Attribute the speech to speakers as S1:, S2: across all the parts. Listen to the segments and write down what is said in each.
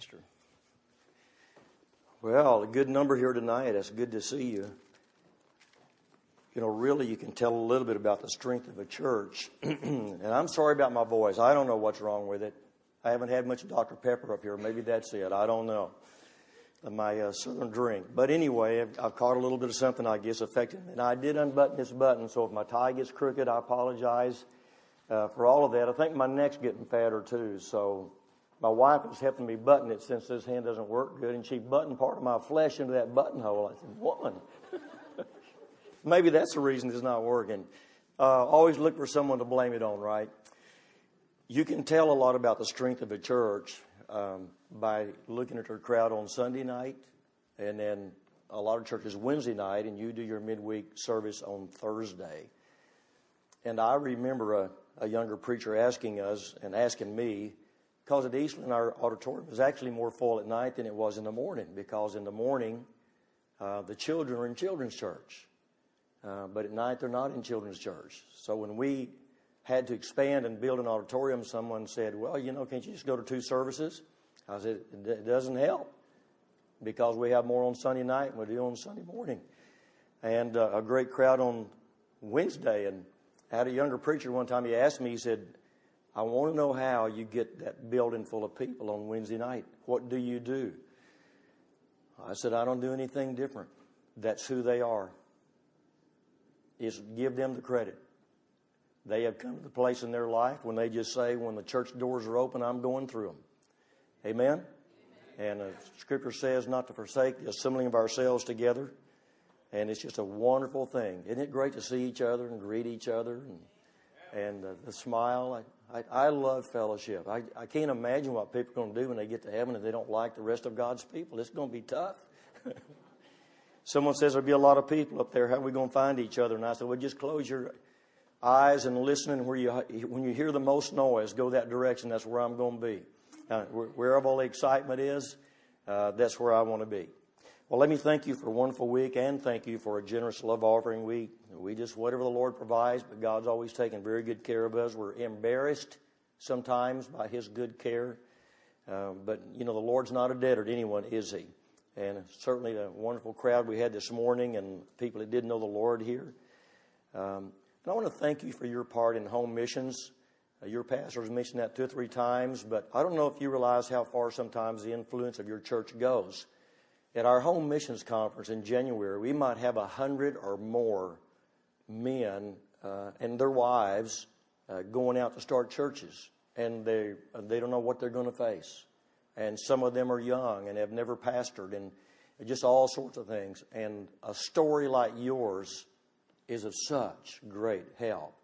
S1: Pastor. Well, a good number here tonight. It's good to see you. You know, really, you can tell a little bit about the strength of a church. and I'm sorry about my voice. I don't know what's wrong with it. I haven't had much Dr. Pepper up here. Maybe that's it. I don't know. My uh, southern drink. But anyway, I've, I've, caught a little bit of something I guess affected me. And I did unbutton this button, so if my tie gets crooked, I apologize uh, for all of that. I think my neck's getting fatter too, so my wife was helping me button it since this hand doesn't work good, and she buttoned part of my flesh into that buttonhole. I said, Woman, maybe that's the reason it's not working. Uh, always look for someone to blame it on, right? You can tell a lot about the strength of a church um, by looking at their crowd on Sunday night, and then a lot of churches Wednesday night, and you do your midweek service on Thursday. And I remember a, a younger preacher asking us and asking me because at Eastland, our auditorium was actually more full at night than it was in the morning because in the morning, uh, the children are in children's church. Uh, but at night, they're not in children's church. So when we had to expand and build an auditorium, someone said, Well, you know, can't you just go to two services? I said, It doesn't help because we have more on Sunday night and we do on Sunday morning. And uh, a great crowd on Wednesday. And I had a younger preacher one time, he asked me, he said, I want to know how you get that building full of people on Wednesday night. What do you do? I said, I don't do anything different. That's who they are. Is give them the credit. They have come to the place in their life when they just say, when the church doors are open, I'm going through them. Amen? Amen. And the scripture says not to forsake the assembling of ourselves together. And it's just a wonderful thing. Isn't it great to see each other and greet each other and and the, the smile. I, I, I, love fellowship. I, I can't imagine what people are going to do when they get to heaven if they don't like the rest of God's people. It's going to be tough. Someone says there'll be a lot of people up there. How are we going to find each other? And I said, well, just close your eyes and listen. And where you, when you hear the most noise, go that direction. That's where I'm going to be. Now, wherever all the excitement is, uh, that's where I want to be. Well, let me thank you for a wonderful week and thank you for a generous love offering week. We just, whatever the Lord provides, but God's always taking very good care of us. We're embarrassed sometimes by His good care. Uh, but, you know, the Lord's not a debtor to anyone, is He? And certainly the wonderful crowd we had this morning and people that did not know the Lord here. Um, and I want to thank you for your part in home missions. Uh, your pastor's mentioned that two or three times, but I don't know if you realize how far sometimes the influence of your church goes. At our home missions conference in January, we might have a hundred or more men uh, and their wives uh, going out to start churches, and they they don't know what they're going to face, and some of them are young and have never pastored, and just all sorts of things. And a story like yours is of such great help.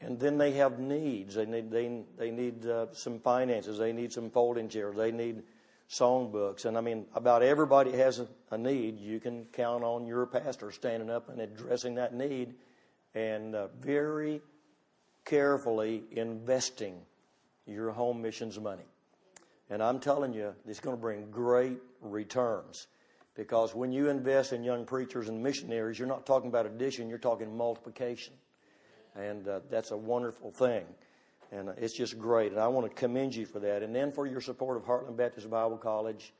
S1: And then they have needs. They need they they need uh, some finances. They need some folding chairs. They need songbooks. And I mean, about everybody has a, a, need. You can count on your pastor standing up and addressing that need and uh, very carefully investing your home missions money. And I'm telling you, it's going to bring great returns because when you invest in young preachers and missionaries, you're not talking about addition, you're talking multiplication. And uh, that's a wonderful thing. And uh, it's just great. And I want to commend you for that. And then for your support of Heartland Baptist Bible College.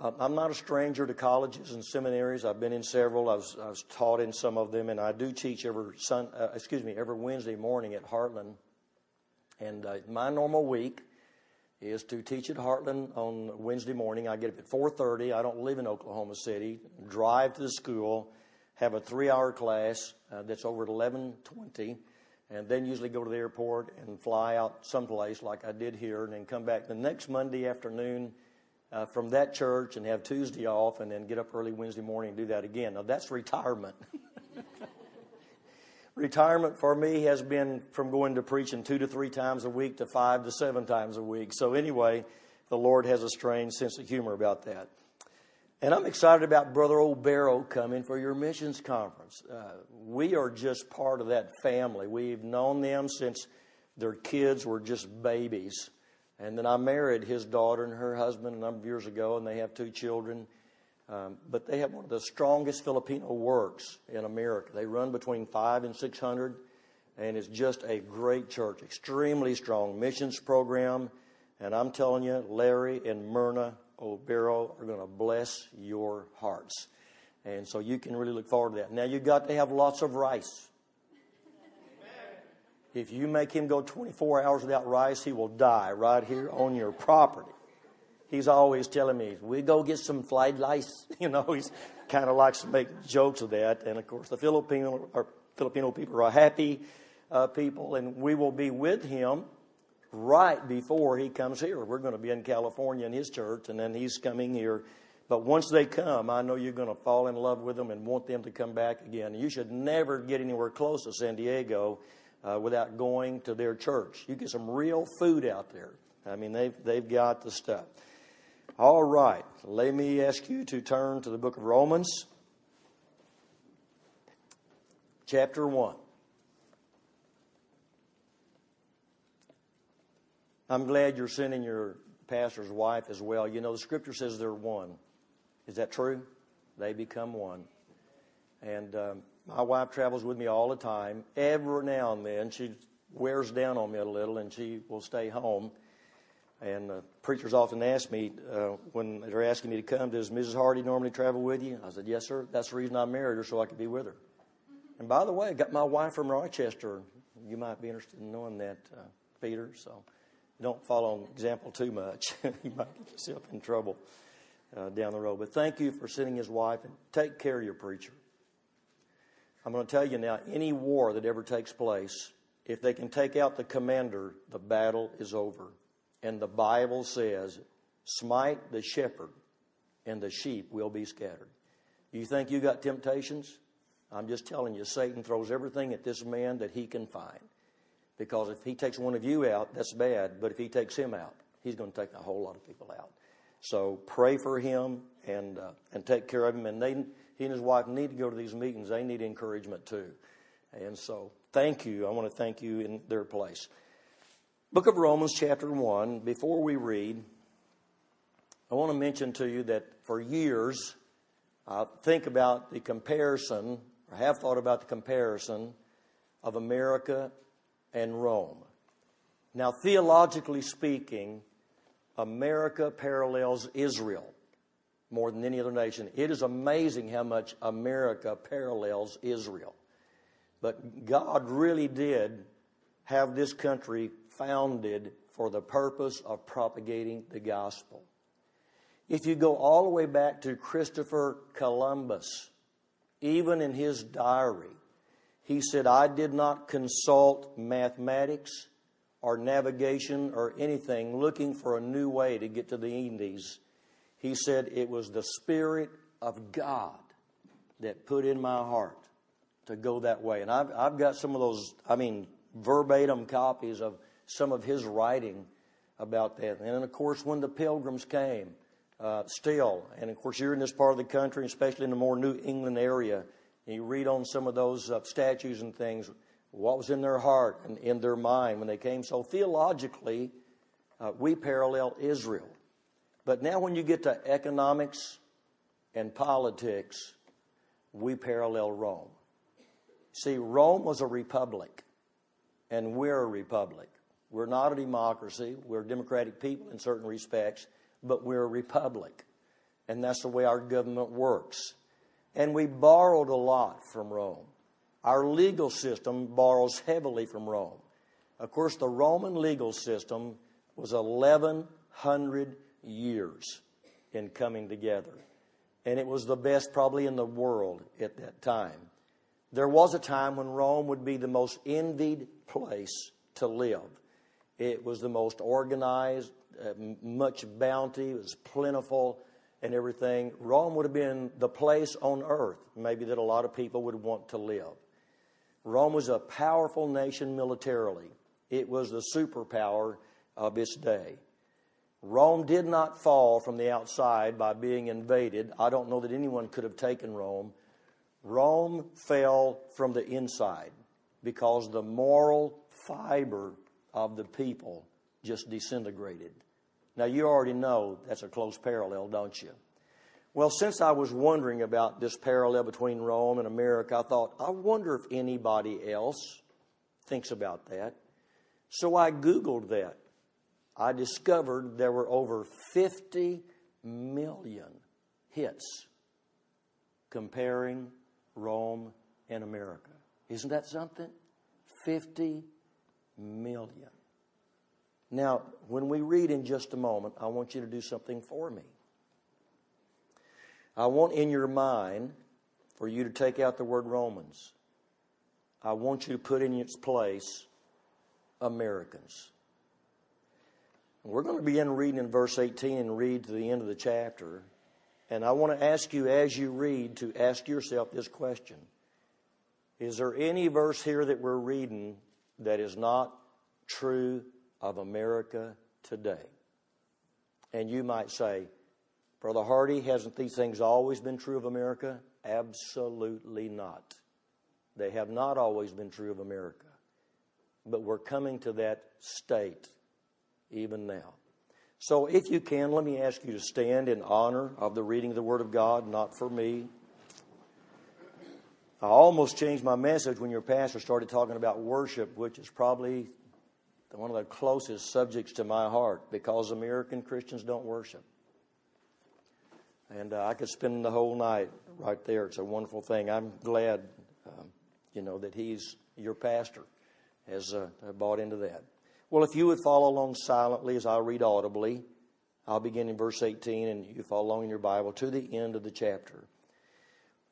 S1: Um, I'm not a stranger to colleges and seminaries. I've been in several. I was, I was taught in some of them, and I do teach every sun, uh, excuse me, every Wednesday morning at Heartland. And uh, my normal week is to teach at Heartland on Wednesday morning. I get up at 4:30. I don't live in Oklahoma City. Drive to the school, have a three-hour class uh, that's over at 11:20, and then usually go to the airport and fly out someplace like I did here, and then come back the next Monday afternoon uh, from that church and have Tuesday off, and then get up early Wednesday morning and do that again. Now that's retirement. retirement for me has been from going to preaching two to three times a week to five to seven times a week. So anyway, the Lord has a strange sense of humor about that. And I'm excited about Brother O'Barrow coming for your missions conference. Uh, we are just part of that family. We've known them since their kids were just babies. And then I married his daughter and her husband a number of years ago, and they have two children. Um, but they have one of the strongest Filipino works in America. They run between five and 600, and it's just a great church, extremely strong missions program. And I'm telling you, Larry and Myrna Obero oh, are going to bless your hearts. And so you can really look forward to that. Now, you've got to have lots of rice. If you make him go 24 hours without rice, he will die right here on your property. He's always telling me, we go get some fried lice. You know, he's kind of likes to make jokes of that. And of course, the Filipino, Filipino people are happy uh, people, and we will be with him right before he comes here. We're going to be in California in his church, and then he's coming here. But once they come, I know you're going to fall in love with them and want them to come back again. You should never get anywhere close to San Diego uh, without going to their church. You get some real food out there. I mean, they've, they've got the stuff. All right, let me ask you to turn to the book of Romans, chapter 1. I'm glad you're sending your pastor's wife as well. You know, the scripture says they're one. Is that true? They become one. And um, my wife travels with me all the time. Every now and then, she wears down on me a little and she will stay home. And uh, preachers often ask me uh, when they're asking me to come, does Mrs. Hardy normally travel with you? I said, yes, sir. That's the reason I married her, so I could be with her. And by the way, I got my wife from Rochester. You might be interested in knowing that, uh, Peter. So don't follow an example too much. you might get yourself in trouble uh, down the road. But thank you for sending his wife and take care of your preacher. I'm going to tell you now any war that ever takes place, if they can take out the commander, the battle is over. And the Bible says, smite the shepherd, and the sheep will be scattered. You think you got temptations? I'm just telling you, Satan throws everything at this man that he can find. Because if he takes one of you out, that's bad. But if he takes him out, he's going to take a whole lot of people out. So pray for him and uh, and take care of him. And they, he and his wife need to go to these meetings. They need encouragement too. And so thank you. I want to thank you in their place. Book of Romans, chapter one. Before we read, I want to mention to you that for years, I think about the comparison, or have thought about the comparison of America and Rome. Now, theologically speaking, America parallels Israel more than any other nation. It is amazing how much America parallels Israel. But God really did have this country founded for the purpose of propagating the gospel. If you go all the way back to Christopher Columbus, even in his diary, he said, I did not consult mathematics or navigation or anything looking for a new way to get to the Indies. He said, It was the Spirit of God that put in my heart to go that way. And I've, I've got some of those, I mean, verbatim copies of some of his writing about that. And then, of course, when the pilgrims came, uh, still, and of course, you're in this part of the country, especially in the more New England area, and you read on some of those uh, statues and things what was in their heart and in their mind when they came. So theologically, uh, we parallel Israel. But now, when you get to economics and politics, we parallel Rome. See, Rome was a republic, and we're a republic. We're not a democracy, we're democratic people in certain respects, but we're a republic. And that's the way our government works. And we borrowed a lot from Rome. Our legal system borrows heavily from Rome. Of course, the Roman legal system was 1,100 years in coming together. And it was the best probably in the world at that time. There was a time when Rome would be the most envied place to live. It was the most organized, uh, much bounty, it was plentiful and everything, Rome would have been the place on earth, maybe that a lot of people would want to live. Rome was a powerful nation militarily, it was the superpower of its day. Rome did not fall from the outside by being invaded. I don't know that anyone could have taken Rome. Rome fell from the inside because the moral fiber of the people just disintegrated. Now, you already know that's a close parallel, don't you? Well, since I was wondering about this parallel between Rome and America, I thought, I wonder if anybody else thinks about that. So I Googled that. I discovered there were over 50 million hits comparing Rome and America. Isn't that something? 50 million. Now, when we read in just a moment, I want you to do something for me. I want in your mind for you to take out the word Romans. I want you to put in its place Americans. We're going to begin reading in verse 18 and read to the end of the chapter. And I want to ask you as you read to ask yourself this question Is there any verse here that we're reading that is not true of America today. And you might say, Brother Hardy, hasn't these things always been true of America? Absolutely not. They have not always been true of America. But we're coming to that state even now. So, if you can, let me ask you to stand in honor of the reading of the Word of God, not for me. I almost changed my message when your pastor started talking about worship, which is probably one of the closest subjects to my heart because American Christians don't worship. And uh, I could spend the whole night right there. It's a wonderful thing. I'm glad, um, you know, that he's your pastor has uh, bought into that. Well, if you would follow along silently as I read audibly, I'll begin in verse 18 and you follow along in your Bible to the end of the chapter.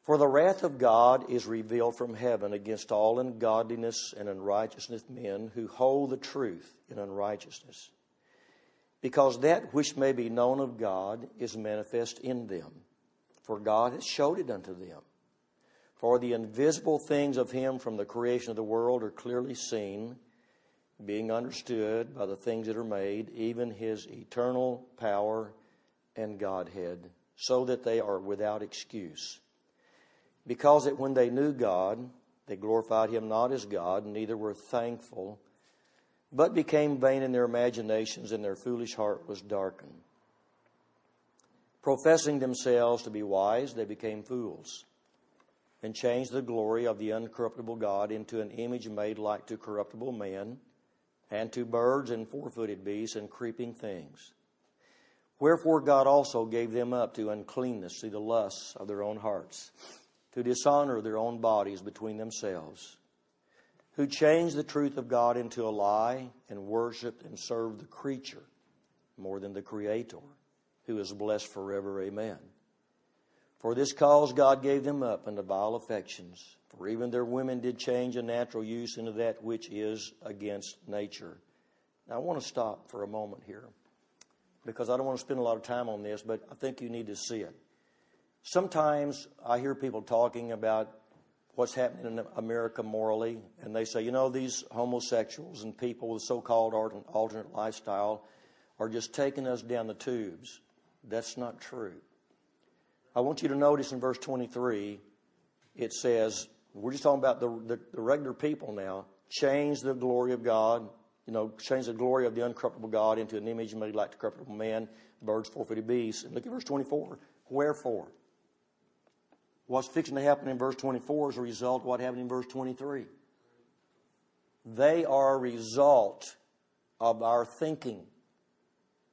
S1: For the wrath of God is revealed from heaven against all ungodliness and unrighteousness men who hold the truth in unrighteousness, because that which may be known of God is manifest in them, for God has showed it unto them. For the invisible things of him from the creation of the world are clearly seen, being understood by the things that are made, even his eternal power and Godhead, so that they are without excuse because that when they knew God, they glorified him not as God, neither were thankful, but became vain in their imaginations, and their foolish heart was darkened. Professing themselves to be wise, they became fools, and changed the glory of the uncorruptible God into an image made like to corruptible man, and to birds and four footed beasts and creeping things. Wherefore God also gave them up to uncleanness through the lusts of their own hearts to dishonor their own bodies between themselves, who changed the truth of God into a lie and worshiped and served the creature more than the Creator, who is blessed forever. Amen. For this cause God gave them up unto vile affections, for even their women did change a natural use into that which is against nature. Now, I want to stop for a moment here because I don't want to spend a lot of time on this, but I think you need to see it. Sometimes I hear people talking about what's happening in America morally, and they say, you know, these homosexuals and people with so called alternate lifestyle are just taking us down the tubes. That's not true. I want you to notice in verse 23, it says, we're just talking about the, the, the regular people now, change the glory of God, you know, change the glory of the uncorruptible God into an image made like the corruptible man, birds, four footed beasts. And look at verse 24. Wherefore? What's fixing to happen in verse 24 is a result of what happened in verse 23. They are a result of our thinking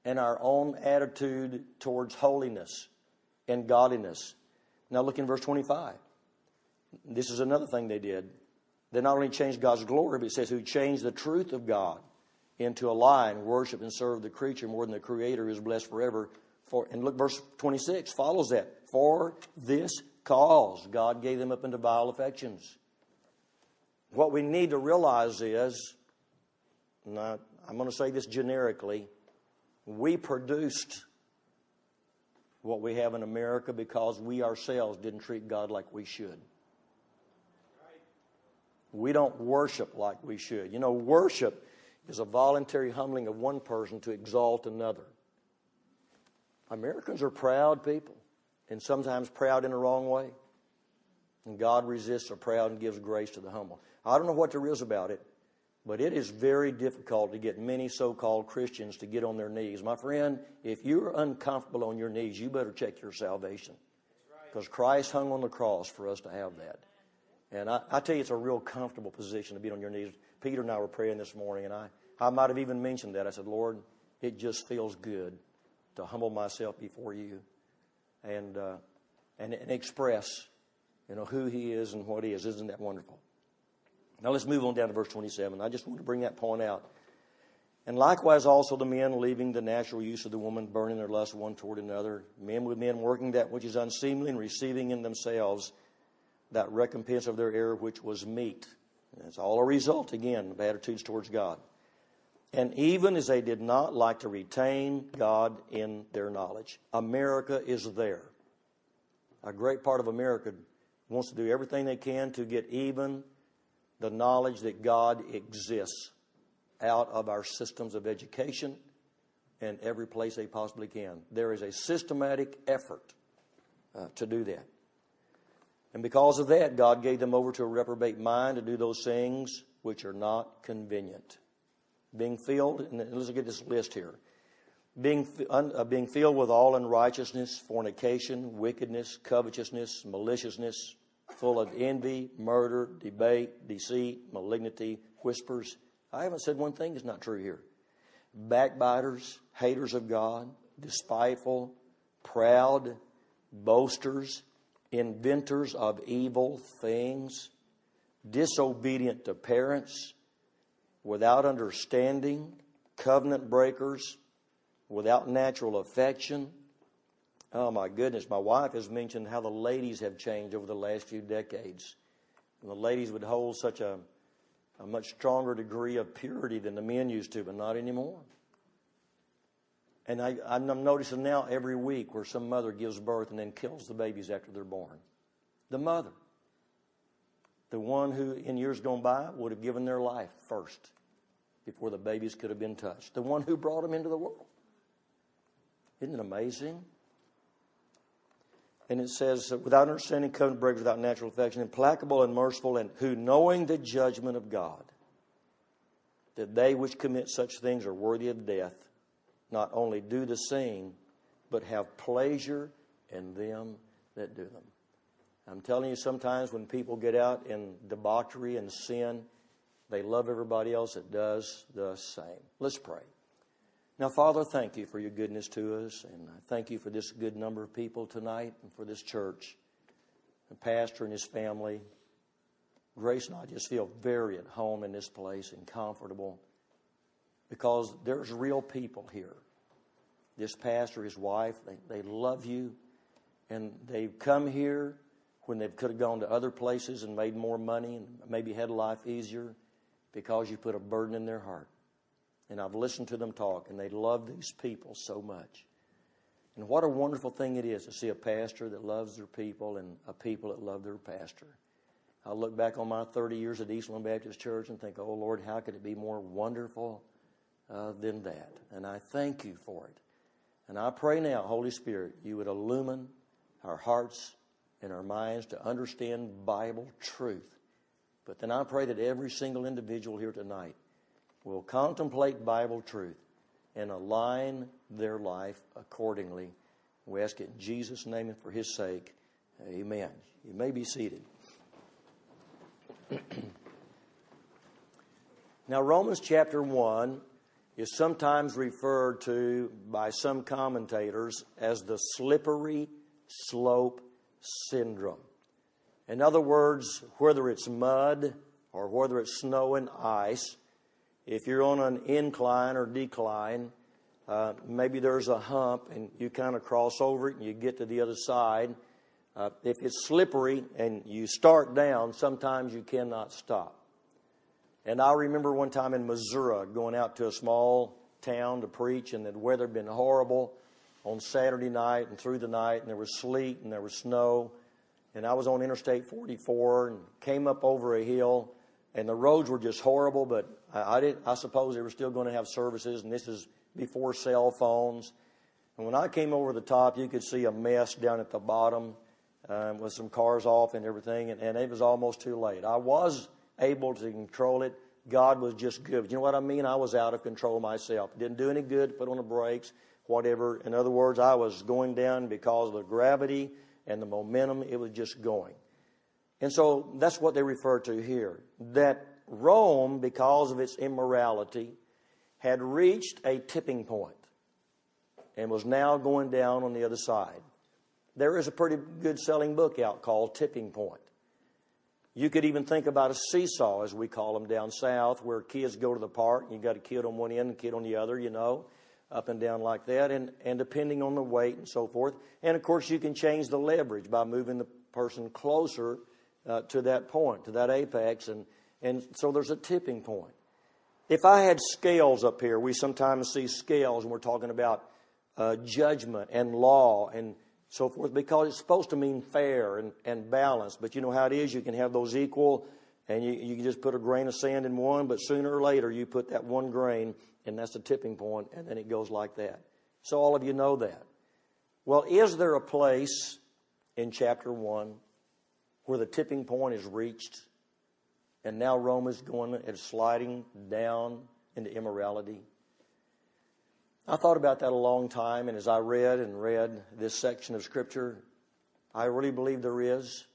S1: and our own attitude towards holiness and godliness. Now look in verse 25. This is another thing they did. They not only changed God's glory, but it says, who changed the truth of God into a lie and worship and serve the creature more than the creator is blessed forever. For, and look, verse 26 follows that. For this cause God gave them up into vile affections. What we need to realize is, and I, I'm going to say this generically, we produced what we have in America because we ourselves didn't treat God like we should. We don't worship like we should. You know, worship is a voluntary humbling of one person to exalt another. Americans are proud people and sometimes proud in the wrong way. And God resists the proud and gives grace to the humble. I don't know what there is about it, but it is very difficult to get many so called Christians to get on their knees. My friend, if you're uncomfortable on your knees, you better check your salvation. Because Christ hung on the cross for us to have that. And I, I, tell you, it's a real comfortable position to be on your knees. Peter and I were praying this morning, and I, I might have even mentioned that. I said, Lord, it just feels good to humble myself before you and, uh, and, and express, you know, who he is and what he is. Isn't that wonderful? Now let's move on down to verse 27. I just want to bring that point out. And likewise also the men, leaving the natural use of the woman, burning their lust one toward another, men with men working that which is unseemly and receiving in themselves that recompense of their error which was meet. And it's all a result, again, of attitudes towards God and even as they did not like to retain God in their knowledge. America is there. A great part of America wants to do everything they can to get even the knowledge that God exists out of our systems of education and every place they possibly can. There is a systematic effort uh, to do that. And because of that, God gave them over to a reprobate mind to do those things which are not convenient being filled, and let's look at this list here. Being, uh, being filled with all unrighteousness, fornication, wickedness, covetousness, maliciousness, full of envy, murder, debate, deceit, malignity, whispers. I haven't said one thing that's not true here. Backbiters, haters of God, despiteful, proud, boasters, inventors of evil things, disobedient to parents, without understanding, covenant breakers, without natural affection. Oh my goodness, my wife has mentioned how the ladies have changed over the last few decades. And the ladies would hold such a, a much stronger degree of purity than the men used to, but not anymore. And I, I'm noticing now every week where some mother gives birth and then kills the babies after they're born. The mother, the one who in years gone by would have given their life first before the babies could have been touched, the one who brought them into the world. Isn't it amazing? And it says, without understanding, covenant breakers, without natural affection, implacable and merciful, and who knowing the judgment of God, that they which commit such things are worthy of death, not only do the same, but have pleasure in them that do them. I'm telling you, sometimes when people get out in debauchery and sin, they love everybody else that does the same. Let's pray. Now, Father, thank you for your goodness to us, and thank you for this good number of people tonight and for this church, the pastor and his family. Grace and I just feel very at home in this place and comfortable because there's real people here. This pastor, his wife, they, they love you, and they've come here when they could have gone to other places and made more money and maybe had life easier because you put a burden in their heart. And I've listened to them talk, and they love these people so much. And what a wonderful thing it is to see a pastor that loves their people and a people that love their pastor. I look back on my 30 years at Eastland Baptist Church and think, oh Lord, how could it be more wonderful uh, than that? And I thank you for it. And I pray now, Holy Spirit, you would illumine our hearts and our minds to understand Bible truth but then I pray that every single individual here tonight will contemplate Bible truth and align their life accordingly. We ask it in Jesus' name and for His sake. Amen. You may be seated. now, Romans chapter 1 is sometimes referred to by some commentators as the slippery slope syndrome. In other words, whether it's mud or whether it's snow and ice, if you're on an incline or decline, uh, maybe there's a hump and you kind of cross over it and you get to the other side. Uh, if it's slippery and you start down, sometimes you cannot stop. And I remember one time in Missouri going out to a small town to preach, and the weather had been horrible on Saturday night and through the night, and there was sleet and there was snow and I was on Interstate 44 and came up over a hill, and the roads were just horrible. But I, I did. I suppose they were still going to have services, and this is before cell phones. And when I came over the top, you could see a mess down at the bottom um, with some cars off and everything, and, and it was almost too late. I was able to control it. God was just good. You know what I mean? I was out of control myself. Didn't do any good, put on the brakes, whatever. In other words, I was going down because of the gravity and the momentum, it was just going. And so that's what they refer to here that Rome, because of its immorality, had reached a tipping point and was now going down on the other side. There is a pretty good selling book out called Tipping Point. You could even think about a seesaw, as we call them down south, where kids go to the park and you got a kid on one end and a kid on the other, you know up and down like that, and, and depending on the weight and so forth. And of course, you can change the leverage by moving the person closer uh, to that point, to that apex, and, and so there's a tipping point. If I had scales up here, we sometimes see scales and we're talking about uh, judgment and law and so forth because it's supposed to mean fair and, and balanced. But you know how it is, you can have those equal and you, you can just put a grain of sand in one, but sooner or later you put that one grain and that's the tipping point, and then it goes like that. So all of you know that. Well, is there a place in chapter 1 where the tipping point is reached and now Rome is going and sliding down into immorality? I thought about that a long time, and as I read and read this section of Scripture, I really believe there is,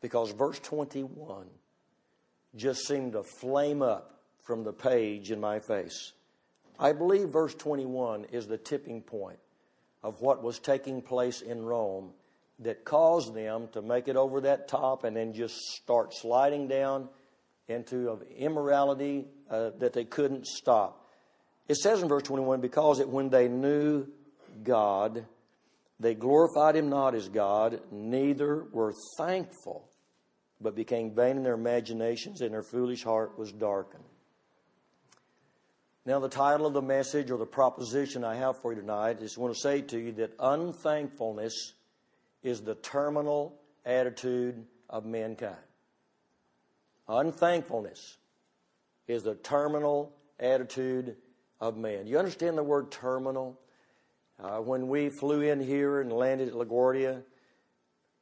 S1: because verse 21 just seemed to flame up from the page in my face. I believe verse 21 is the tipping point of what was taking place in Rome that caused them to make it over that top and then just start sliding down into immorality uh, that they couldn't stop. It says in verse 21 because it when they knew God, they glorified him not as God, neither were thankful, but became vain in their imaginations, and their foolish heart was darkened. Now, the title of the message or the proposition I have for you tonight is I want to say to you that unthankfulness is the terminal attitude of mankind. Unthankfulness is the terminal attitude of man. You understand the word terminal? Uh, when we flew in here and landed at LaGuardia,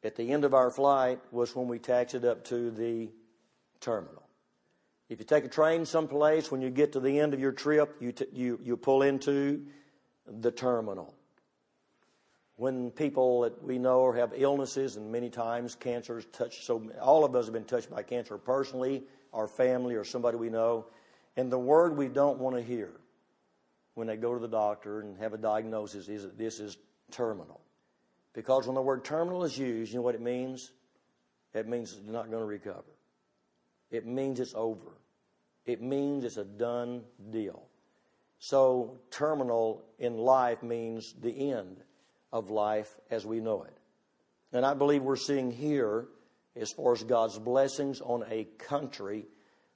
S1: at the end of our flight was when we taxied up to the terminal. If you take a train someplace, when you get to the end of your trip, you, t- you, you pull into the terminal. When people that we know or have illnesses, and many times cancers touch, so all of us have been touched by cancer personally, our family, or somebody we know. And the word we don't want to hear when they go to the doctor and have a diagnosis is that this is terminal. Because when the word terminal is used, you know what it means? It means it's not going to recover. It means it's over it means it's a done deal. So, terminal in life means the end of life as we know it. And I believe we're seeing here, as far as God's blessings on a country,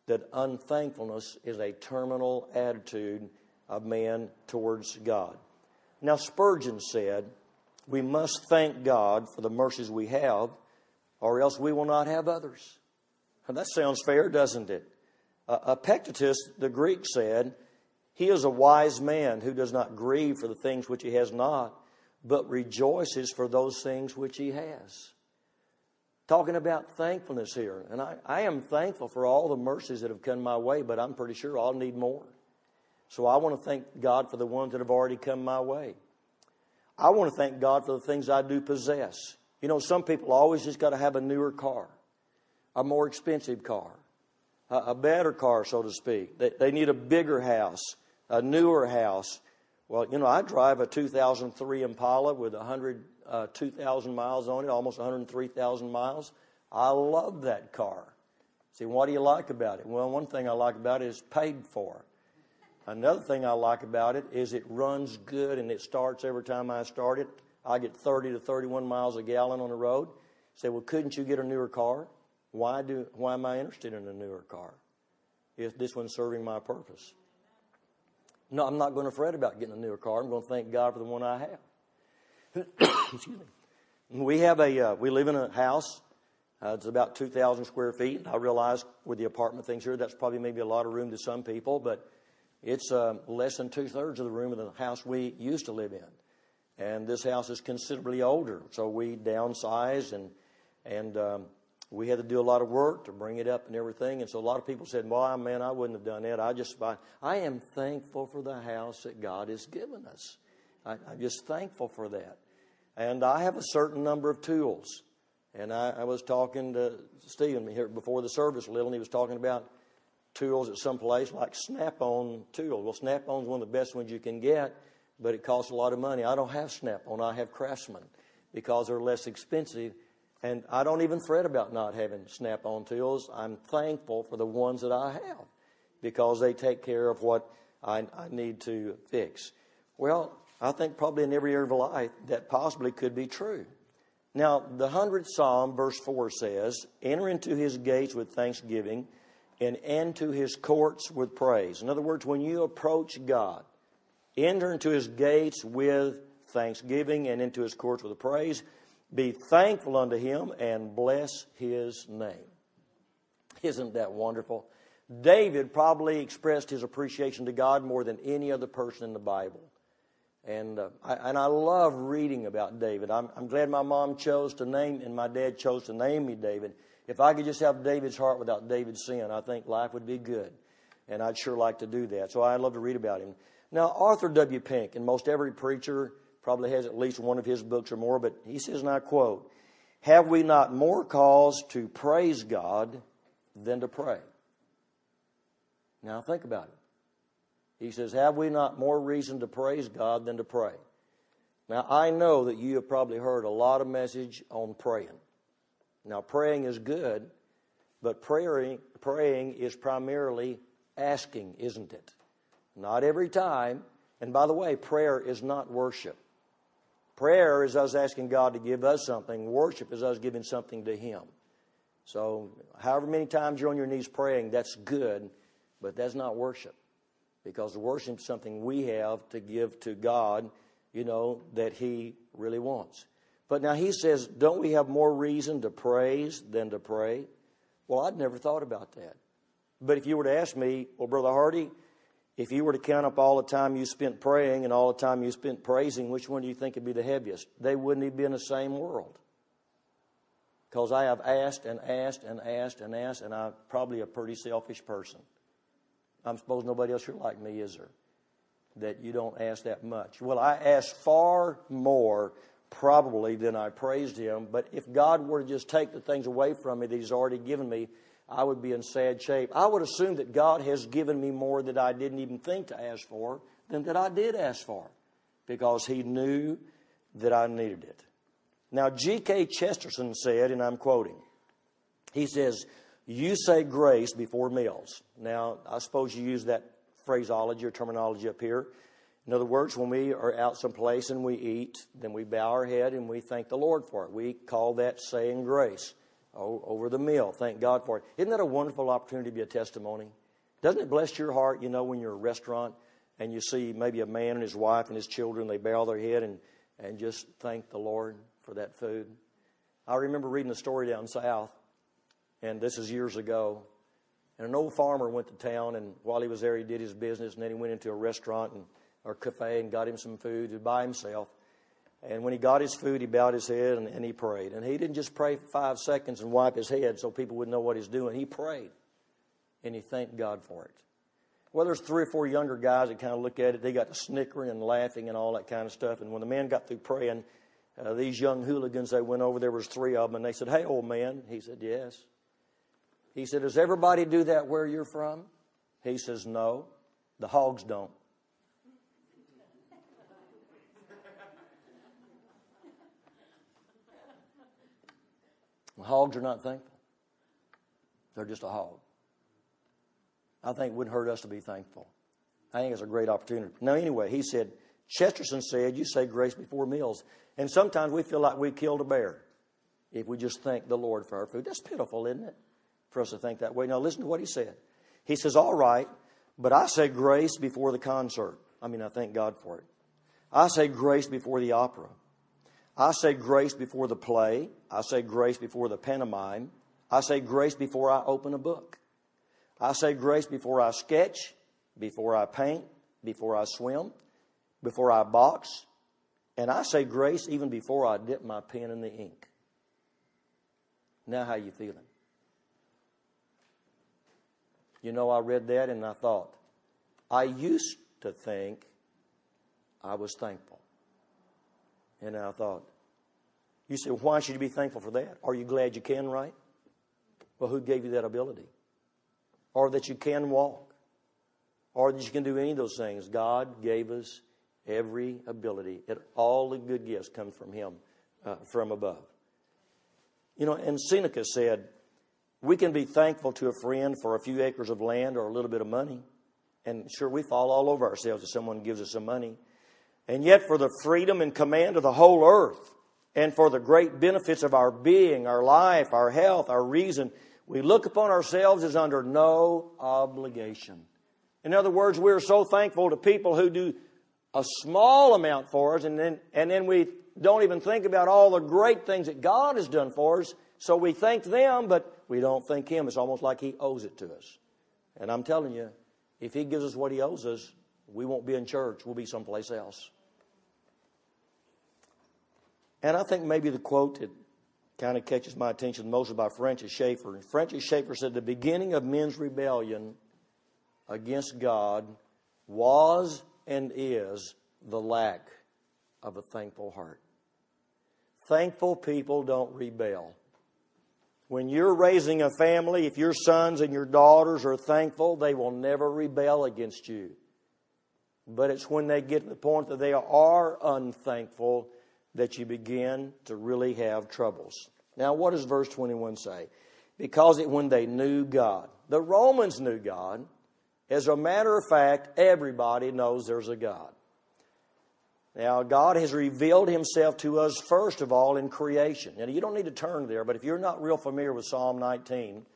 S1: that unthankfulness is a terminal attitude of man towards God. Now, Spurgeon said, We must thank God for the mercies we have, or else we will not have others. And that sounds fair, doesn't it? Uh, uh, Epictetus, the Greek, said, He is a wise man who does not grieve for the things which he has not, but rejoices for those things which he has. Talking about thankfulness here. And I, I am thankful for all the mercies that have come my way, but I'm pretty sure I'll need more. So I want to thank God for the ones that have already come my way. I want to thank God for the things I do possess. You know, some people always just got to have a newer car, a more expensive car, a, a better car, so to speak. They, they need a bigger house, a newer house. Well, you know, I drive a 2003 Impala with 100, uh, 2,000 miles on it, almost 103,000 miles. I love that car. See, what do you like about it? Well, one thing I like about it is paid for. Another thing I like about it is it runs good and it starts every time I start it. I get 30 to 31 miles a gallon on the road. Say, well, couldn't you get a newer car? Why, do, why am I interested in a newer car? Is this one serving my purpose? No, I'm not going to fret about getting a newer car. I'm going to thank God for the one I have. Excuse me. We have a uh, we live in a house. Uh, it's about 2,000 square feet. I realize with the apartment things here, that's probably maybe a lot of room to some people, but it's uh, less than two thirds of the room of the house we used to live in. And this house is considerably older, so we downsized and and um, we had to do a lot of work to bring it up and everything. And so a lot of people said, "Well, man, I wouldn't have done it. I just, I, I am thankful for the house that God has given us. I, am just thankful for that." And I have a certain number of tools. And I, I was talking to Stephen here before the service a little, and he was talking about tools at some place like Snap-on tools. Well, Snap-on's one of the best ones you can get, but it costs a lot of money. I don't have Snap-on. I have Craftsman because they're less expensive and I don't even fret about not having Snap-on tools. I'm thankful for the ones that I have because they take care of what I, I, need to fix. Well, I think probably in every area of life that possibly could be true. Now, the 100th Psalm, verse 4 says, Enter into his gates with thanksgiving and into his courts with praise. In other words, when you approach God, enter into his gates with thanksgiving and into his courts with praise be thankful unto him and bless his name. Isn't that wonderful? David probably expressed his appreciation to God more than any other person in the Bible. And, uh, I, and I love reading about David. I'm, I'm glad my mom chose to name and my dad chose to name me David. If I could just have David's heart without David's sin, I think life would be good. And I'd sure like to do that. So I love to read about him. Now, Arthur W. Pink and most every preacher probably has at least one of his books or more, but he says, and I quote, Have we not more cause to praise God than to pray? Now think about it. He says, Have we not more reason to praise God than to pray? Now I know that you have probably heard a lot of message on praying. Now praying is good, but praying, praying is primarily asking, isn't it? Not every time. And by the way, prayer is not worship. Prayer is us asking God to give us something. Worship is us giving something to Him. So, however many times you're on your knees praying, that's good, but that's not worship. Because worship is something we have to give to God, you know, that He really wants. But now He says, don't we have more reason to praise than to pray? Well, I'd never thought about that. But if you were to ask me, well, Brother Hardy, if you were to count up all the time you spent praying and all the time you spent praising, which one do you think would be the heaviest? They wouldn't even be in the same world. Because I have asked and asked and asked and asked, and I'm probably a pretty selfish person. I'm supposed nobody else here like me, is there? That you don't ask that much. Well, I asked far more probably than I praised him, but if God were to just take the things away from me that he's already given me, I would be in sad shape. I would assume that God has given me more that I didn't even think to ask for than that I did ask for because He knew that I needed it. Now, G.K. Chesterton said, and I'm quoting, he says, You say grace before meals. Now, I suppose you use that phraseology or terminology up here. In other words, when we are out someplace and we eat, then we bow our head and we thank the Lord for it. We call that saying grace over the meal. Thank God for it. Isn't that a wonderful opportunity to be a testimony? Doesn't it bless your heart, you know, when you're a restaurant and you see maybe a man and his wife and his children, they bow their head and, and just thank the Lord for that food? I remember reading a story down south, and this is years ago. And an old farmer went to town, and while he was there, he did his business, and then he went into a restaurant and, or cafe and got him some food to by himself. And when he got his food, he bowed his head and, and he prayed. And he didn't just pray five seconds and wipe his head so people would know what he's doing. He prayed. And he thanked God for it. Well, there's three or four younger guys that kind of look at it. They got to snickering and laughing and all that kind of stuff. And when the man got through praying, uh, these young hooligans, they went over. There was three of them, and they said, "Hey, old man." He said, "Yes." He said, "Does everybody do that where you're from?" He says, "No, the hogs don't." Well, hogs are not thankful. They're just a hog. I think it wouldn't hurt us to be thankful. I think it's a great opportunity. Now, anyway, he said, Chesterton said, You say grace before meals. And sometimes we feel like we killed a bear if we just thank the Lord for our food. That's pitiful, isn't it? For us to think that way. Now, listen to what he said. He says, All right, but I say grace before the concert. I mean, I thank God for it. I say grace before the opera. I say grace before the play. I say grace before the pantomime. I say grace before I open a book. I say grace before I sketch, before I paint, before I swim, before I box. And I say grace even before I dip my pen in the ink. Now, how you feeling? You know, I read that and I thought, I used to think I was thankful. And I thought, you say, why should you be thankful for that? Are you glad you can write? Well, who gave you that ability? Or that you can walk? Or that you can do any of those things? God gave us every ability. It, all the good gifts come from Him, uh, from above. You know, and Seneca said, we can be thankful to a friend for a few acres of land or a little bit of money. And sure, we fall all over ourselves if someone gives us some money and yet for the freedom and command of the whole earth, and for the great benefits of our being, our life, our health, our reason, we look upon ourselves as under no obligation. In other words, we are so thankful to people who do a small amount for us, and then, and then we don't even think about all the great things that God has done for us. So we thank them, but we don't thank Him. It's almost like He owes it to us. And I'm telling you, if He gives us what He owes us, we won't be in church, we'll be someplace else. And I think maybe the quote that kind of catches my attention most by Francis Schaeffer. Francis Schaeffer said, The beginning of men's rebellion against God was and is the lack of a thankful heart. Thankful people don't rebel. When you're raising a family, if your sons and your daughters are thankful, they will never rebel against you. But it's when they get to the point that they are unthankful that you begin to really have troubles. Now, what does verse 21 say? Because it when they knew God. The Romans knew God. As a matter of fact, everybody knows there's a God. Now, God has revealed Himself to us first of all in creation. Now, you don't need to turn there, but if you're not real familiar with Psalm 19,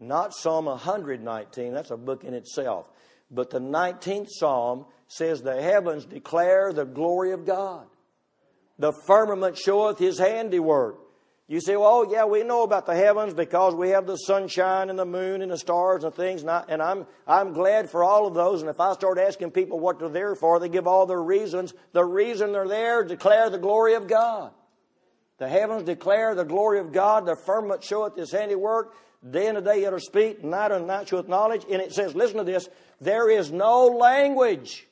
S1: not Psalm 119, that's a book in itself. But the 19th Psalm says, The heavens declare the glory of God, the firmament showeth his handiwork. You say, well, oh, yeah, we know about the heavens because we have the sunshine and the moon and the stars and things. And, I, and I'm, I'm glad for all of those. And if I start asking people what they're there for, they give all their reasons. The reason they're there, declare the glory of God. The heavens declare the glory of God. The firmament showeth his handiwork. Day and day it'll speak, night and night with knowledge. And it says, listen to this, there is no language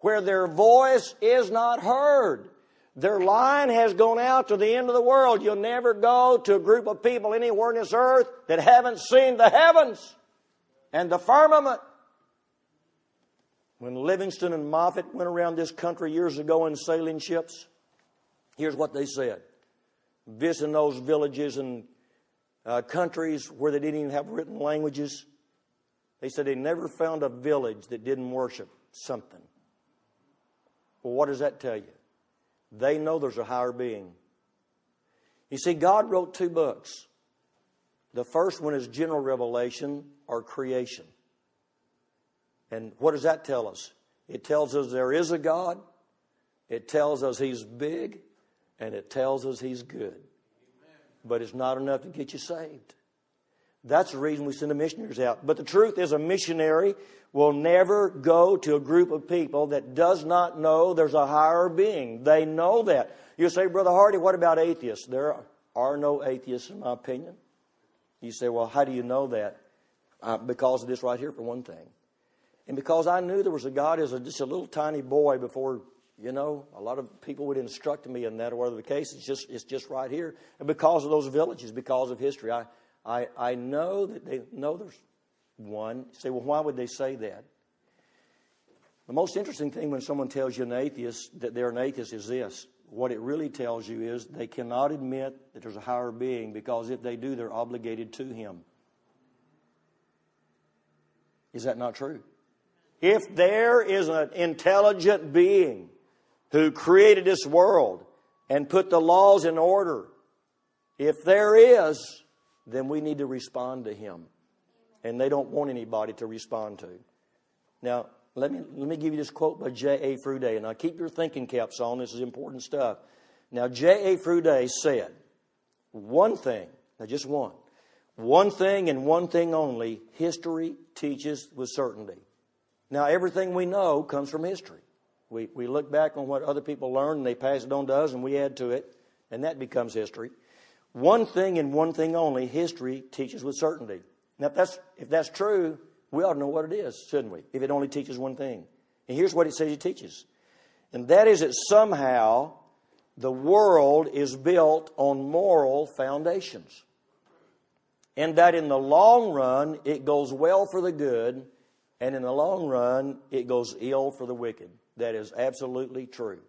S1: where their voice is not heard. Their line has gone out to the end of the world. You'll never go to a group of people anywhere on this earth that haven't seen the heavens and the firmament. When Livingstone and Moffat went around this country years ago in sailing ships, here's what they said. Visiting those villages and uh, countries where they didn't even have written languages. They said they never found a village that didn't worship something. Well, what does that tell you? They know there's a higher being. You see, God wrote two books. The first one is general revelation or creation. And what does that tell us? It tells us there is a God, it tells us He's big, and it tells us He's good but it's not enough to get you saved. That's the reason we send the missionaries out. But the truth is, a missionary will never go to a group of people that does not know there's a higher being. They know that. You say, Brother Hardy, what about atheists? There are no atheists, in my opinion. You say, Well, how do you know that? Uh, because of this right here, for one thing. And because I knew there was a God as a, just a little tiny boy before you know, a lot of people would instruct me in that or other case. It's just, it's just right here. And because of those villages, because of history, I, I, I know that they know there's one. You say, well, why would they say that? The most interesting thing when someone tells you an atheist that they're an atheist is this. What it really tells you is they cannot admit that there's a higher being because if they do, they're obligated to him. Is that not true? If there is an intelligent being who created this world and put the laws in order. If there is, then we need to respond to him. And they don't want anybody to respond to. Now, let me, let me give you this quote by J.A. Froude. Now, keep your thinking caps on. This is important stuff. Now, J.A. Froude said, one thing, now just one, one thing and one thing only, history teaches with certainty. Now, everything we know comes from history. We, we look back on what other people learned and they pass it on to us and we add to it, and that becomes history. One thing and one thing only history teaches with certainty. Now, if that's, if that's true, we ought to know what it is, shouldn't we? If it only teaches one thing. And here's what it says it teaches. And that is that somehow the world is built on moral foundations. And that in the long run, it goes well for the good, and in the long run, it goes ill for the wicked that is absolutely true.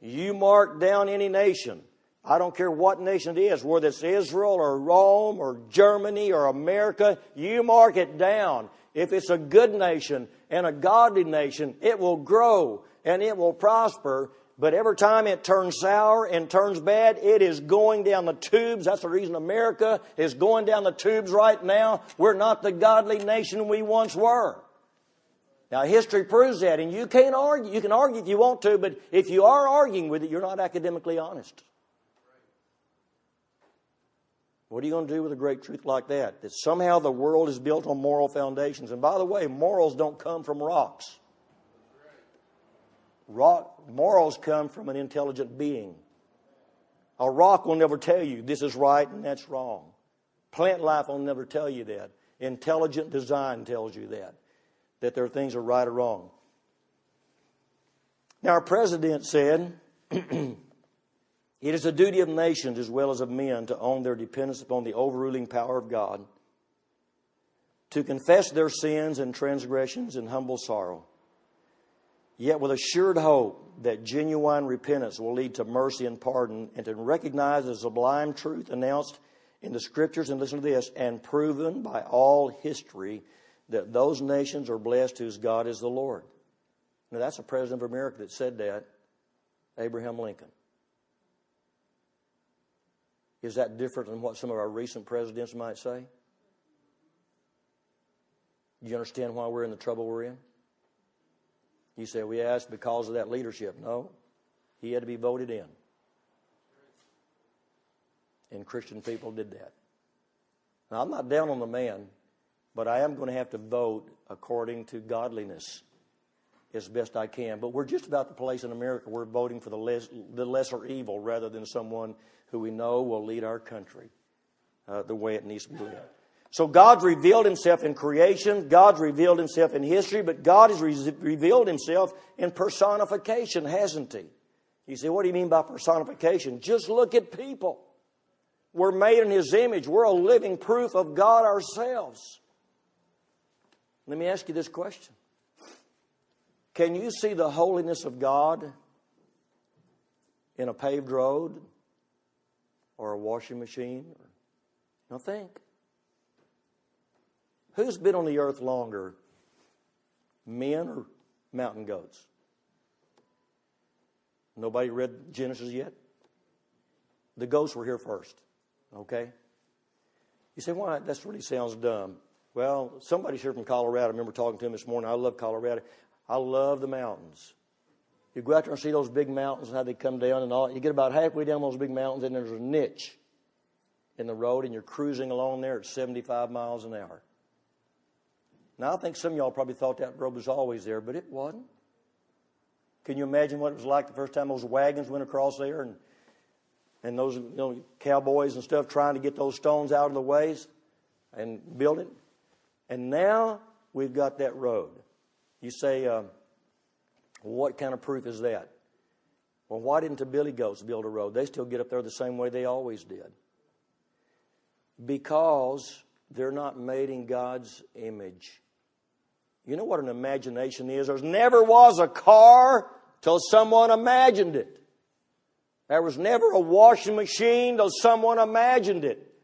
S1: You mark down any nation, I don't care what nation it is, whether it's Israel or Rome or Germany or America, you mark it down. If it's a good nation and a godly nation, it will grow and it will prosper. But every time it turns sour and turns bad, it is going down the tubes. That's the reason America is going down the tubes right now. We're not the godly nation we once were. Now, history proves that, and you can't argue. You can argue if you want to, but if you are arguing with it, you're not academically honest. What are you going to do with a great truth like that? That somehow the world is built on moral foundations. And by the way, morals don't come from rocks. Rock, morals come from an intelligent being. A rock will never tell you this is right and that's wrong. Plant life will never tell you that. Intelligent design tells you that that their things are right or wrong. Now, our president said, It is the duty of nations as well as of men to own their dependence upon the overruling power of God, to confess their sins and transgressions in humble sorrow, yet with assured hope that genuine repentance will lead to mercy and pardon, and to recognize the sublime truth announced in the Scriptures, and listen to this, and proven by all history that those nations are blessed whose God is the Lord. Now, that's a president of America that said that, Abraham Lincoln. Is that different than what some of our recent presidents might say? You understand why we're in the trouble we're in? You say, we asked because of that leadership. No, he had to be voted in. And Christian people did that. Now, I'm not down on the man. But I am going to have to vote according to godliness as best I can. But we're just about the place in America where we're voting for the, less, the lesser evil rather than someone who we know will lead our country uh, the way it needs to be led. So God's revealed himself in creation, God's revealed himself in history, but God has re- revealed himself in personification, hasn't he? You say, what do you mean by personification? Just look at people. We're made in his image. We're a living proof of God ourselves. Let me ask you this question Can you see the holiness of God in a paved road or a washing machine? Now think. Who's been on the earth longer, men or mountain goats? Nobody read Genesis yet? The goats were here first, okay? You say, why? That really sounds dumb. Well, somebody's here from Colorado. I remember talking to him this morning. I love Colorado. I love the mountains. You go out there and see those big mountains, and how they come down and all. You get about halfway down those big mountains, and there's a niche in the road, and you're cruising along there at 75 miles an hour. Now, I think some of y'all probably thought that road was always there, but it wasn't. Can you imagine what it was like the first time those wagons went across there and, and those you know, cowboys and stuff trying to get those stones out of the ways and build it? And now we've got that road. You say, uh, what kind of proof is that? Well, why didn't the Billy Goats build a road? They still get up there the same way they always did. Because they're not made in God's image. You know what an imagination is? There never was a car till someone imagined it. There was never a washing machine till someone imagined it.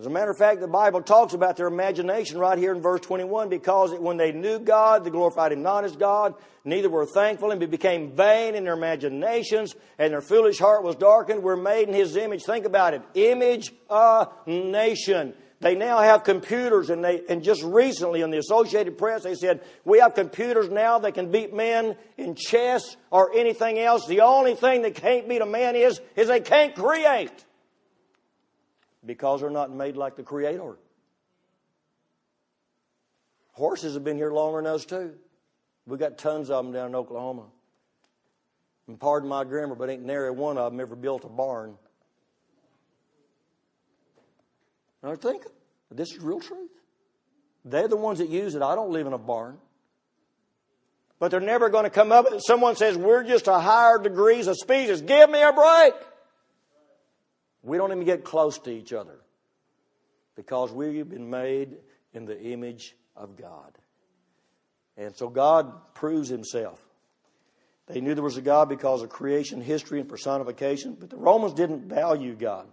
S1: As a matter of fact, the Bible talks about their imagination right here in verse 21 because when they knew God, they glorified Him not as God, neither were thankful, and became vain in their imaginations, and their foolish heart was darkened. Were made in His image. Think about it image a nation. They now have computers, and, they, and just recently in the Associated Press, they said, We have computers now that can beat men in chess or anything else. The only thing that can't beat a man is, is they can't create because they're not made like the Creator. Horses have been here longer than us, too. We got tons of them down in Oklahoma. And pardon my grammar, but ain't nary one of them ever built a barn. Now I think this is real truth. They're the ones that use it. I don't live in a barn. But they're never going to come up. Someone says, We're just a higher degrees of species. Give me a break. We don't even get close to each other because we've been made in the image of God. And so God proves himself. They knew there was a God because of creation, history, and personification, but the Romans didn't value God.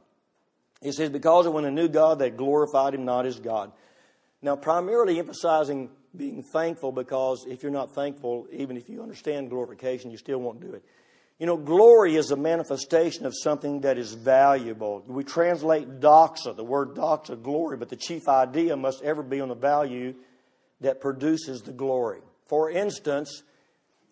S1: It says, because when they knew God that glorified him not as God. Now, primarily emphasizing being thankful because if you're not thankful, even if you understand glorification, you still won't do it. You know, glory is a manifestation of something that is valuable. We translate doxa, the word doxa, glory, but the chief idea must ever be on the value that produces the glory. For instance,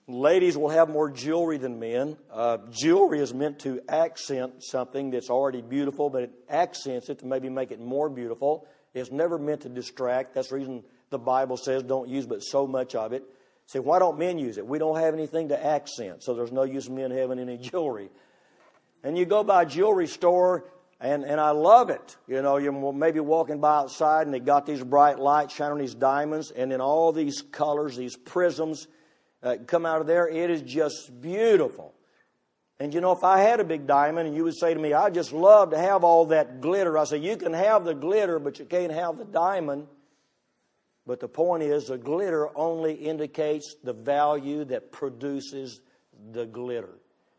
S1: ladies will have more jewelry than men. Uh, jewelry is meant to accent something that's already beautiful, but it accents it to maybe make it more beautiful. It's never meant to distract. That's the reason the Bible says don't use but so much of it. See, why don't men use it? We don't have anything to accent, so there's no use of men having any jewelry. And you go by a jewelry store, and, and I love it. You know, you're maybe walking by outside, and they got these bright lights shining these diamonds, and then all these colors, these prisms uh, come out of there. It is just beautiful. And you know, if I had a big diamond and you would say to me, I just love to have all that glitter, I say, You can have the glitter, but you can't have the diamond. But the point is, the glitter only indicates the value that produces the glitter.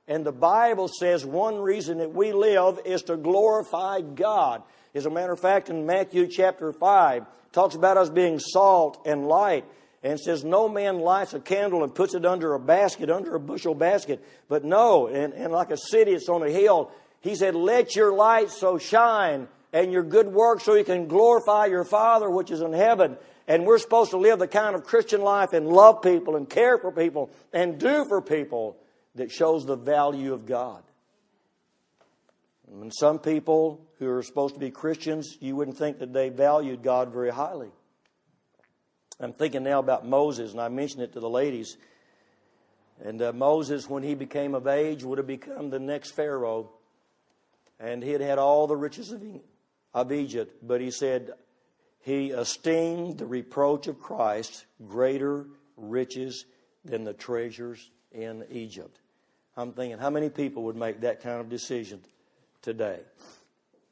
S1: And the Bible says one reason that we live is to glorify God. As a matter of fact, in Matthew chapter 5, talks about us being salt and light and says, No man lights a candle and puts it under a basket, under a bushel basket. But no, and, and like a city that's on a hill, he said, Let your light so shine and your good work so you can glorify your Father which is in heaven. And we're supposed to live the kind of Christian life and love people and care for people and do for people that shows the value of God. And some people who are supposed to be Christians, you wouldn't think that they valued God very highly. I'm thinking now about Moses, and I mentioned it to the ladies. And uh, Moses, when he became of age, would have become the next Pharaoh. And he had had all the riches of, of Egypt. But he said, he esteemed the reproach of Christ greater riches than the treasures in Egypt. I'm thinking, how many people would make that kind of decision today?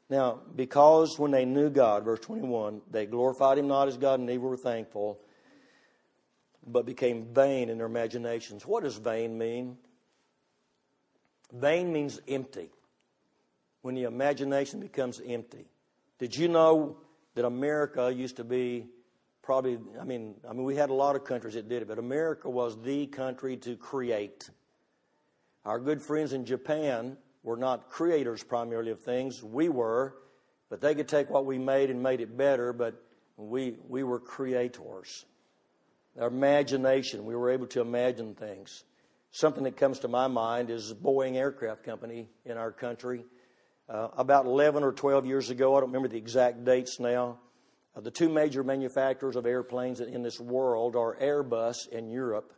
S1: Now, because when they knew God, verse 21, they glorified Him not as God and they were thankful, but became vain in their imaginations. What does vain mean? Vain means empty, when the imagination becomes empty. Did you know that America used to be probably I mean I mean we had a lot of countries that did it, but America was the country to create. Our good friends in Japan were not creators primarily of things. We were, but they could take what we made and made it better, but we we were creators. Our imagination, we were able to imagine things. Something that comes to my mind is Boeing Aircraft Company in our country uh, about 11 or 12 years ago, I don't remember the exact dates now, uh, the two major manufacturers of airplanes in, this world are Airbus in Europe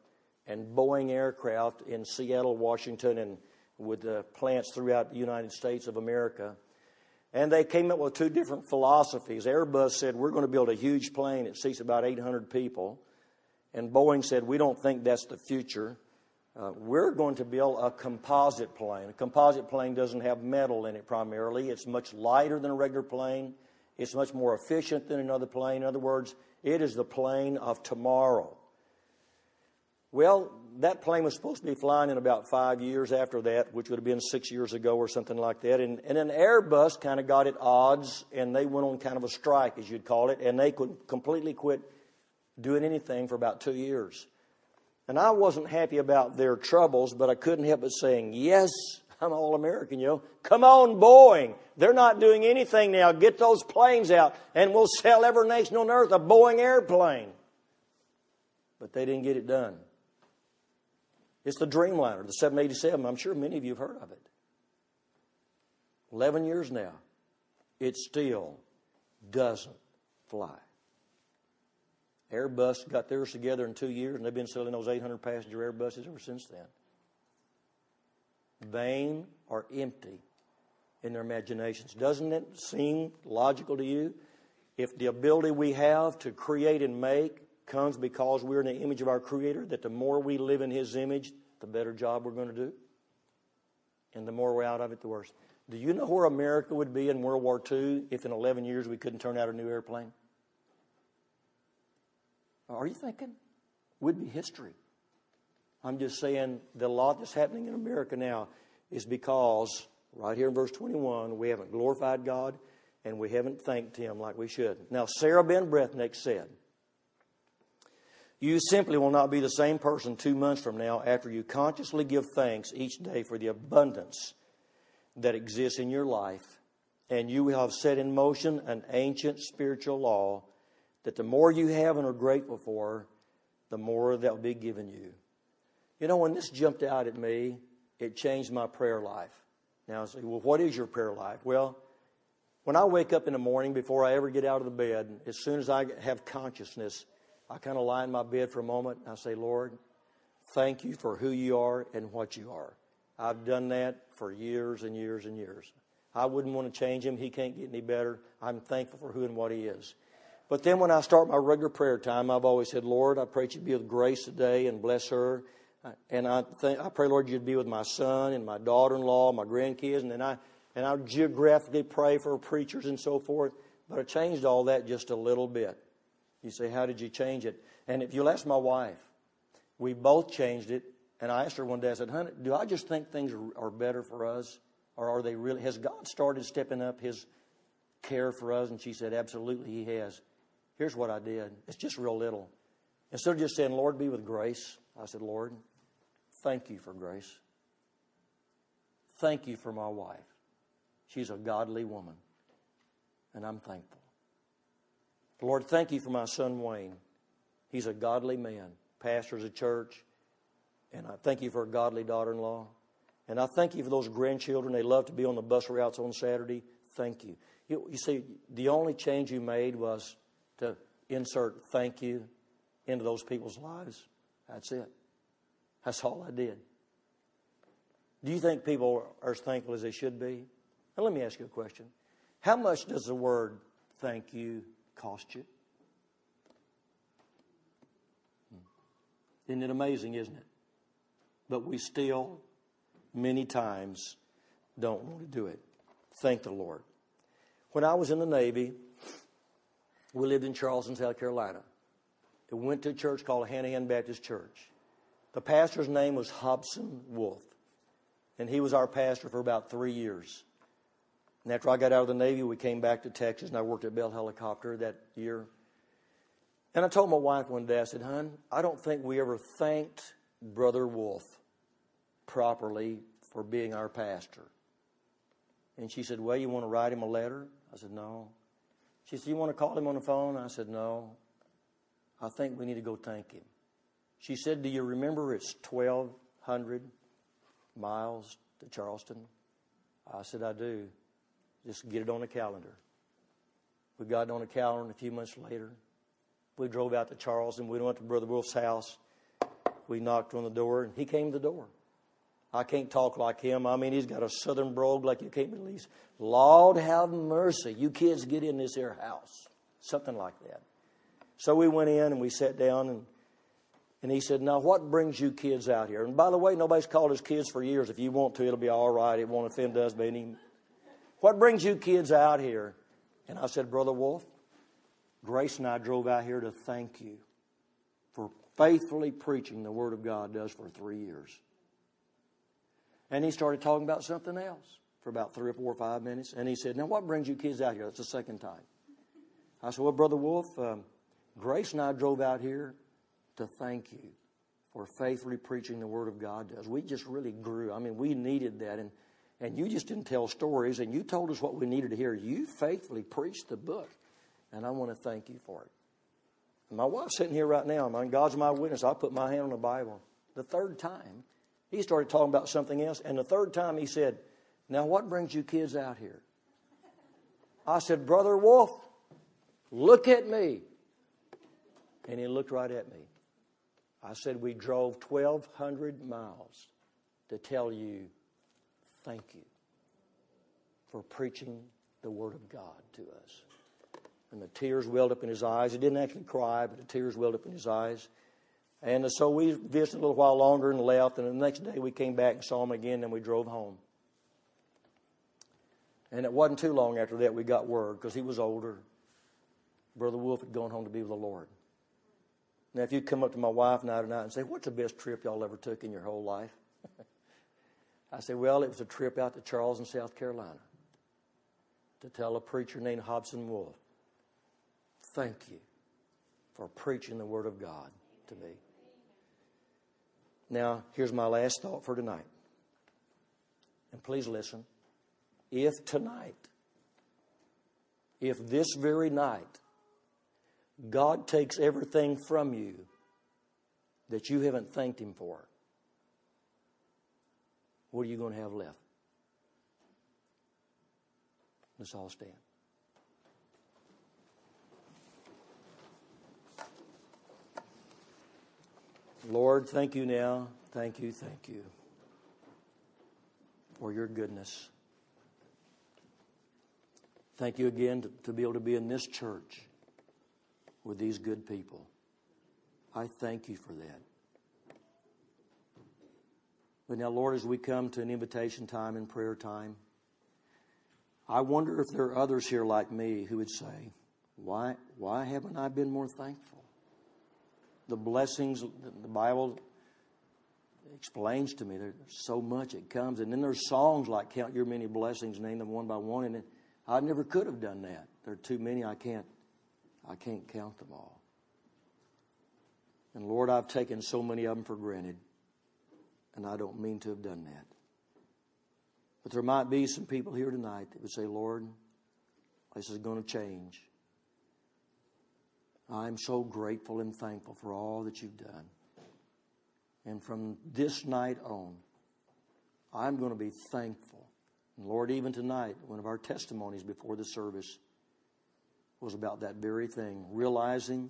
S1: and Boeing Aircraft in Seattle, Washington, and with uh, plants throughout the United States of America. And they came up with two different philosophies. Airbus said, We're going to build a huge plane that seats about 800 people. And Boeing said, We don't think that's the future. Uh, we're going to build a composite plane. A composite plane doesn't have metal in it primarily. It's much lighter than a regular plane. It's much more efficient than another plane. In other words, it is the plane of tomorrow. Well, that plane was supposed to be flying in about five years after that, which would have been six years ago or something like that. And, and Airbus kind of got at odds and they went on kind of a strike, as you'd call it, and they could completely quit doing anything for about two years. And I wasn't happy about their troubles, but I couldn't help but saying, Yes, I'm all American, yo. Come on, Boeing. They're not doing anything now. Get those planes out, and we'll sell every nation on earth a Boeing airplane. But they didn't get it done. It's the Dreamliner, the 787. I'm sure many of you have heard of it. 11 years now, it still doesn't fly. Airbus got theirs together in two years, and they've been selling those 800 passenger Airbuses ever since then. Vain or empty in their imaginations. Doesn't it seem logical to you? If the ability we have to create and make comes because we're in the image of our Creator, that the more we live in His image, the better job we're going to do. And the more we're out of it, the worse. Do you know where America would be in World War II if in 11 years we couldn't turn out a new airplane? Are you thinking? Would be history. I'm just saying that a lot that's happening in America now is because, right here in verse 21, we haven't glorified God and we haven't thanked Him like we should. Now, Sarah Ban Breathnach said, You simply will not be the same person two months from now after you consciously give thanks each day for the abundance that exists in your life, and you will have set in motion an ancient spiritual law that the more you have and are grateful for, the more that will be given you. You know, when this jumped out at me, it changed my prayer life. Now, I say, well, what is your prayer life? Well, when I wake up in the morning before I ever get out of the bed, as soon as I have consciousness, I kind of lie in my bed for a moment and I say, Lord, thank you for who you are and what you are. I've done that for years and years and years. I wouldn't want to change him. He can't get any better. I'm thankful for who and what he is. But then when I start my regular prayer time, I've always said, Lord, I pray you'd be with Grace today and bless her. Uh, and I, think, I pray, Lord, you'd be with my son and my daughter in law, my grandkids. And then I, and I geographically pray for preachers and so forth. But I changed all that just a little bit. You say, How did you change it? And if you'll ask my wife, we both changed it. And I asked her one day, I said, Honey, do I just think things are better for us? Or are they really? Has God started stepping up his care for us? And she said, Absolutely, he has. Here's what I did. It's just real little. Instead of just saying, Lord, be with grace, I said, Lord, thank you for grace. Thank you for my wife. She's a godly woman, and I'm thankful. Lord, thank you for my son Wayne. He's a godly man, pastors a church, and I thank you for a godly daughter in law. And I thank you for those grandchildren. They love to be on the bus routes on Saturday. Thank you. you. You see, the only change you made was to insert thank you into those people's lives. That's it. That's all I did. Do you think people are as thankful as they should be? And let me ask you a question. How much does the word thank you cost you? Isn't it amazing, isn't it? But we still, many times, don't want to do it. Thank the Lord. When I was in the Navy, we lived in Charleston, South Carolina. We went to a church called Hanahan Baptist Church. The pastor's name was Hobson Wolf, and he was our pastor for about three years. And after I got out of the Navy, we came back to Texas, and I worked at Bell Helicopter that year. And I told my wife one day, I said, Hun, I don't think we ever thanked Brother Wolf properly for being our pastor. And she said, Well, you want to write him a letter? I said, No. She said, You want to call him on the phone? I said, No. I think we need to go thank him. She said, Do you remember it's 1,200 miles to Charleston? I said, I do. Just get it on the calendar. We got it on the calendar a few months later. We drove out to Charleston. We went to Brother Wolf's house. We knocked on the door, and he came to the door. I can't talk like him. I mean, he's got a southern brogue like you can't believe. Lord have mercy. You kids get in this here house. Something like that. So we went in and we sat down and and he said, Now what brings you kids out here? And by the way, nobody's called us kids for years. If you want to, it'll be all right. It won't offend us, but any what brings you kids out here? And I said, Brother Wolf, Grace and I drove out here to thank you for faithfully preaching the Word of God does for three years. And he started talking about something else for about three or four or five minutes. And he said, Now, what brings you kids out here? That's the second time. I said, Well, Brother Wolf, um, Grace and I drove out here to thank you for faithfully preaching the Word of God to us. We just really grew. I mean, we needed that. And, and you just didn't tell stories, and you told us what we needed to hear. You faithfully preached the book, and I want to thank you for it. And my wife's sitting here right now. My, God's my witness. I put my hand on the Bible the third time he started talking about something else. And the third time he said, Now what brings you kids out here? I said, Brother Wolf, look at me. And he looked right at me. I said, We drove 1,200 miles to tell you thank you for preaching the Word of God to us. And the tears welled up in his eyes. He didn't actually cry, but the tears welled up in his eyes. And so we visited a little while longer and left. And the next day we came back and saw him again, and we drove home. And it wasn't too long after that we got word because he was older. Brother Wolf had gone home to be with the Lord. Now, if you come up to my wife night and night and say, What's the best trip y'all ever took in your whole life? I say, Well, it was a trip out to Charleston, South Carolina to tell a preacher named Hobson Wolf, Thank you for preaching the Word of God to me. Now, here's my last thought for tonight. And please listen. If tonight, if this very night, God takes everything from you that you haven't thanked Him for, what are you going to have left? Let's all stand. Lord, thank you now. Thank you, thank you for your goodness. Thank you again to, to, be able to be in this church with these good people. I thank you for that. But now, Lord, as we come to an invitation time and prayer time, I wonder if there are others here like me who would say, Why, why haven't I been more thankful? the blessings the Bible explains to me. There's so much it comes. And then there's songs like Count Your Many Blessings, name them one by one. And I never could have done that. There are too many. I can't, I can't count them all. And Lord, I've taken so many of them for granted. And I don't mean to have done that. But there might be some people here tonight that would say, Lord, this is going to change. I'm so grateful and thankful for all that you've done. And from this night on, I'm going to be thankful. And Lord, even tonight, one of our testimonies before the service was about that very thing, realizing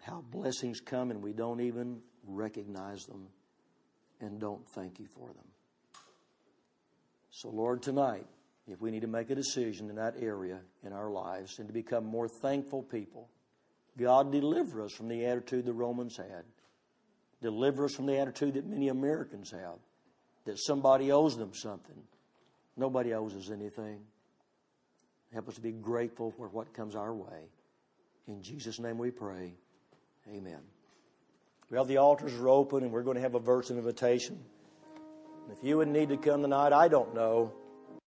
S1: how blessings come and we don't even recognize them and don't thank you for them. So, Lord, tonight, if we need to make a decision in that area in our lives and to become more thankful people, God deliver us from the attitude the Romans had. Deliver us from the attitude that many Americans have that somebody owes them something. Nobody owes us anything. Help us to be grateful for what comes our way. In Jesus' name we pray. Amen. Well, the altars are open and we're going to have a verse of invitation. If you would need to come tonight, I don't know.